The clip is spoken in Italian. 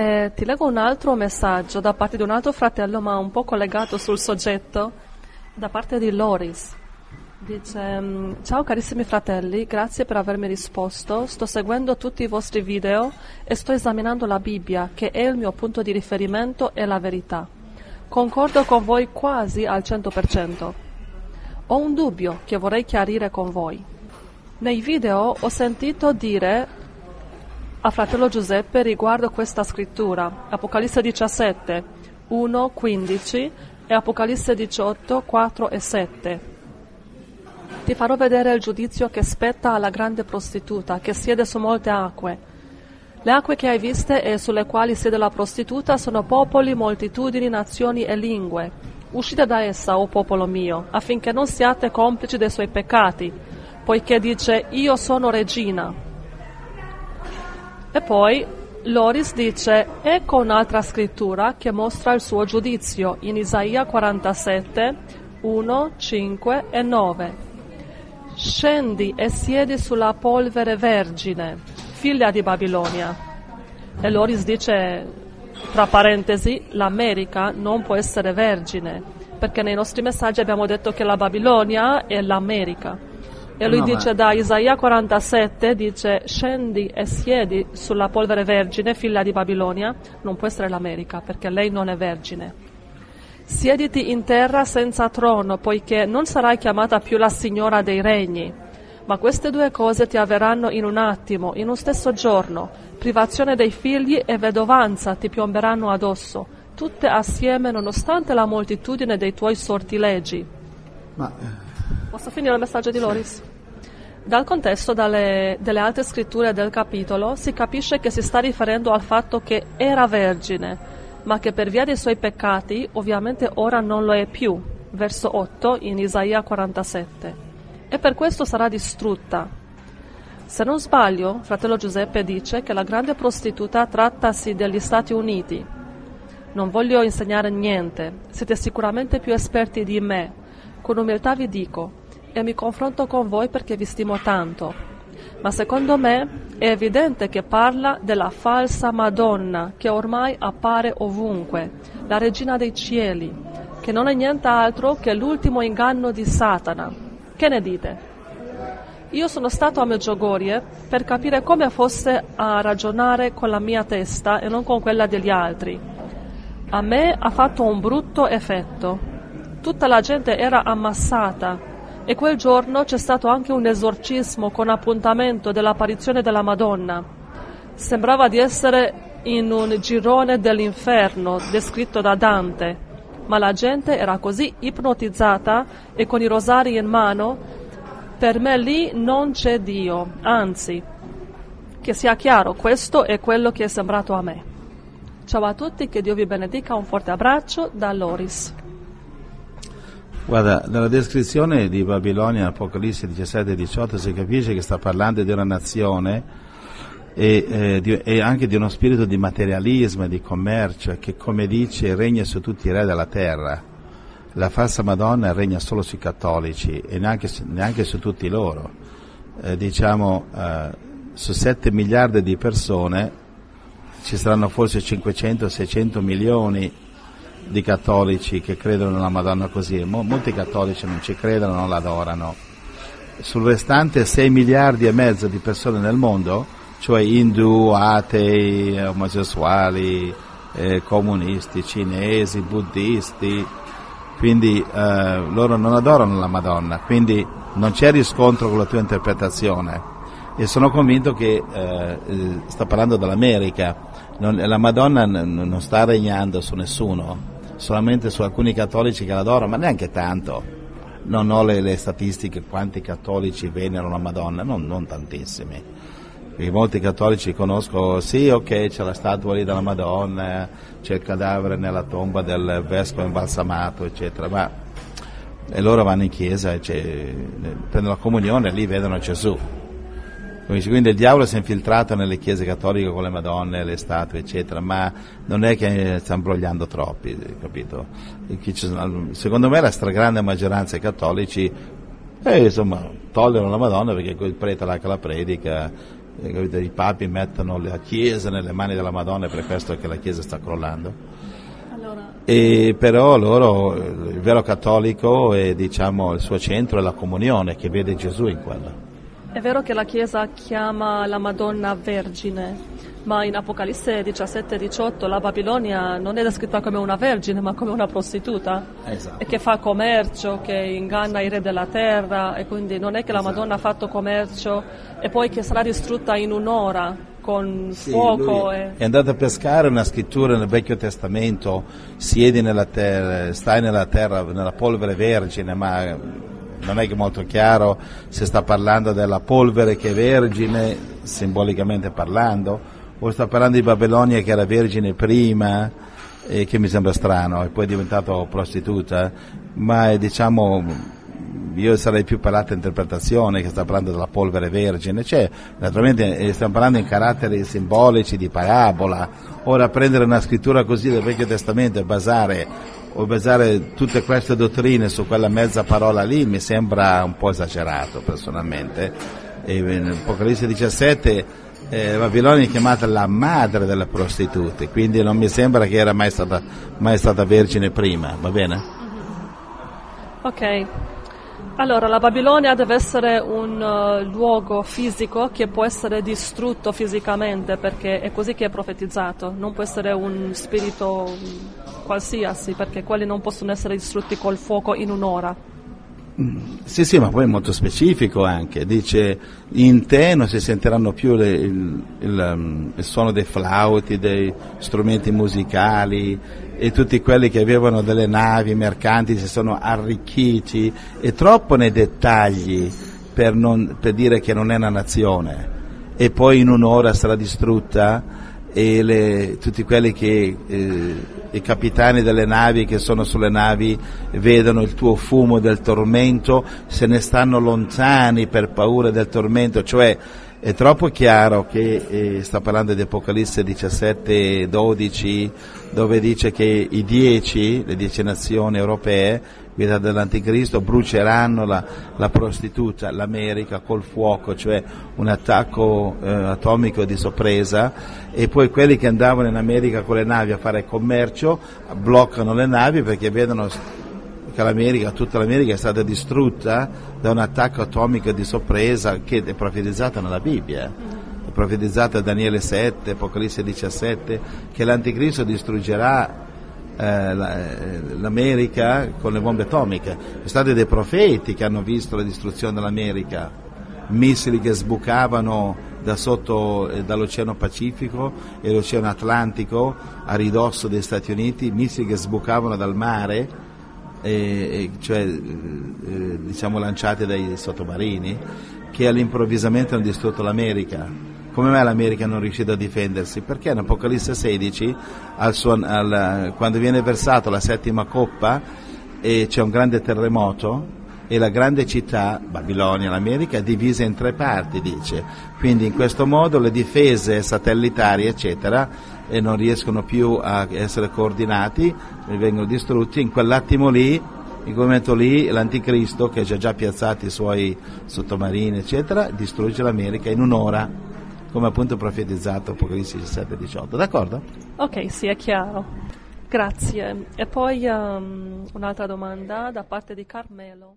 Eh, ti leggo un altro messaggio da parte di un altro fratello, ma un po' collegato sul soggetto, da parte di Loris. Dice, mm, ciao carissimi fratelli, grazie per avermi risposto, sto seguendo tutti i vostri video e sto esaminando la Bibbia, che è il mio punto di riferimento e la verità. Concordo con voi quasi al 100%. Ho un dubbio che vorrei chiarire con voi. Nei video ho sentito dire a fratello Giuseppe riguardo questa scrittura, Apocalisse 17, 1, 15 e Apocalisse 18, 4 e 7. Ti farò vedere il giudizio che spetta alla grande prostituta che siede su molte acque. Le acque che hai viste e sulle quali siede la prostituta sono popoli, moltitudini, nazioni e lingue. Uscite da essa, o popolo mio, affinché non siate complici dei suoi peccati, poiché dice io sono regina. E poi Loris dice ecco un'altra scrittura che mostra il suo giudizio in Isaia 47, 1, 5 e 9. Scendi e siedi sulla polvere vergine, figlia di Babilonia. E Loris dice, tra parentesi, l'America non può essere vergine, perché nei nostri messaggi abbiamo detto che la Babilonia è l'America. E lui No, dice da Isaia 47, dice scendi e siedi sulla polvere vergine, figlia di Babilonia, non può essere l'America, perché lei non è vergine. Siediti in terra senza trono, poiché non sarai chiamata più la signora dei regni. Ma queste due cose ti avverranno in un attimo, in un stesso giorno. Privazione dei figli e vedovanza ti piomberanno addosso, tutte assieme nonostante la moltitudine dei tuoi sortilegi. Ma eh, Posso finire il messaggio di Loris? Dal contesto dalle- delle altre scritture del capitolo si capisce che si sta riferendo al fatto che era vergine, ma che per via dei suoi peccati ovviamente ora non lo è più, verso 8 in Isaia 47, e per questo sarà distrutta. Se non sbaglio, fratello Giuseppe dice che la grande prostituta trattasi degli Stati Uniti. Non voglio insegnare niente, siete sicuramente più esperti di me. Con umiltà vi dico, e mi confronto con voi perché vi stimo tanto. Ma secondo me è evidente che parla della falsa Madonna che ormai appare ovunque, la regina dei cieli, che non è nient'altro che l'ultimo inganno di Satana. Che ne dite? Io sono stato a Medjugorje per capire come fosse a ragionare con la mia testa e non con quella degli altri. A me ha fatto un brutto effetto. Tutta la gente era ammassata e quel giorno c'è stato anche un esorcismo con appuntamento dell'apparizione della Madonna. Sembrava di essere in un girone dell'inferno descritto da Dante, ma la gente era così ipnotizzata e con i rosari in mano per me lì non c'è Dio, anzi, che sia chiaro, questo è quello che è sembrato a me. Ciao a tutti, che Dio vi benedica, un forte abbraccio da Loris. Guarda, dalla descrizione di Babilonia, Apocalisse 17 e 18, si capisce che sta parlando di una nazione e, eh, di- e anche di uno spirito di materialismo e di commercio che, come dice, regna su tutti i re della terra. La falsa Madonna regna solo sui cattolici e neanche, neanche su tutti loro. Eh, diciamo, eh, su 7 miliardi di persone ci saranno forse 500-600 milioni di cattolici che credono nella Madonna così. Mo- molti cattolici non ci credono, non la adorano. Sul restante 6 miliardi e mezzo di persone nel mondo, cioè indù, atei, omosessuali, eh, comunisti, cinesi, buddisti, quindi eh, loro non adorano la Madonna, quindi non c'è riscontro con la tua interpretazione. E sono convinto che eh, sta parlando dell'America, Non- la Madonna n- non sta regnando su nessuno, solamente su alcuni cattolici che l'adorano, ma neanche tanto. Non ho le, le statistiche quanti cattolici venerano la Madonna, non, non tantissimi. Perché molti cattolici conosco, sì, ok, c'è la statua lì della Madonna, c'è il cadavere nella tomba del vescovo imbalsamato, eccetera, ma e loro vanno in chiesa e c'è- prendono la comunione e lì vedono Gesù. Quindi il diavolo si è infiltrato nelle chiese cattoliche con le madonne, le statue, eccetera, ma non è che sta imbrogliando troppi, capito? E ci sono- Secondo me la stragrande maggioranza dei cattolici, eh, insomma, tollerano la Madonna perché quel prete là che la predica eh, i papi mettono la Chiesa nelle mani della Madonna e per questo che la Chiesa sta crollando. E però loro, il vero cattolico, è, diciamo, il suo centro è la comunione che vede Gesù in quella. È vero che la Chiesa chiama la Madonna Vergine, ma in Apocalisse 17-18 la Babilonia non è descritta come una vergine, ma come una prostituta, esatto. e che fa commercio, che inganna i re della terra, e quindi non è che la esatto. Madonna ha fatto commercio e poi che sarà distrutta in un'ora con sì, fuoco. E... È andato a pescare una scrittura nel Vecchio Testamento, siedi nella terra, stai nella terra, nella polvere vergine, ma non è molto chiaro se sta parlando della polvere che è vergine, simbolicamente parlando, o sta parlando di Babilonia che era vergine prima, e che mi sembra strano, e poi è diventato prostituta, ma è, diciamo io sarei più per l'altra interpretazione che sta parlando della polvere vergine, cioè naturalmente eh, stiamo parlando in caratteri simbolici di parabola, ora prendere una scrittura così del Vecchio Testamento e basare o basare tutte queste dottrine su quella mezza parola lì mi sembra un po' esagerato personalmente. E Apocalisse 17 eh, Babilonia è chiamata la madre delle prostitute, quindi non mi sembra che era mai stata, mai stata vergine prima, va bene? Ok. Allora, la Babilonia deve essere un uh, luogo fisico che può essere distrutto fisicamente perché è così che è profetizzato, non può essere un spirito mm, qualsiasi perché quelli non possono essere distrutti col fuoco in un'ora. Mm, sì, sì, ma poi è molto specifico anche, dice in te non si sentiranno più le, il, il, um, il, suono dei flauti, dei strumenti musicali, e tutti quelli che avevano delle navi mercanti si sono arricchiti e troppo nei dettagli per, non, per dire che non è una nazione. E poi in un'ora sarà distrutta e le, tutti quelli che eh, i capitani delle navi che sono sulle navi vedono il tuo fumo del tormento, se ne stanno lontani per paura del tormento, cioè è troppo chiaro che eh, sta parlando di Apocalisse 17 12 dove dice che i dieci, le dieci nazioni europee guidate dall'anticristo bruceranno la, la, prostituta, l'America col fuoco, cioè un attacco eh, atomico di sorpresa. E poi quelli che andavano in America con le navi a fare commercio bloccano le navi perché vedono che l'America, tutta l'America è stata distrutta da un attacco atomico di sorpresa che è profetizzato nella Bibbia. È profetizzato da Daniele 7, Apocalisse 17, che l'Anticristo distruggerà eh, l'America con le bombe atomiche. Ci stati dei profeti che hanno visto la distruzione dell'America, missili che sbucavano da sotto eh, dall'Oceano Pacifico e l'Oceano Atlantico a ridosso degli Stati Uniti, missili che sbucavano dal mare e, cioè, eh, diciamo lanciate dai sottomarini, che all'improvvisamente hanno distrutto l'America. Come mai l'America non è riuscita a difendersi? Perché in Apocalisse 16, al suo, al, quando viene versata la settima coppa e c'è un grande terremoto, e la grande città, Babilonia, l'America, è divisa in tre parti, dice. Quindi in questo modo le difese satellitari, eccetera, e non riescono più a essere coordinati, vengono distrutti, in quell'attimo lì, in quel momento lì, l'anticristo, che ha già piazzato i suoi sottomarini, eccetera, distrugge l'America in un'ora, come appunto profetizzato Apocalisse 17 18. D'accordo? Ok, sì, è chiaro. Grazie. E poi um, un'altra domanda da parte di Carmelo.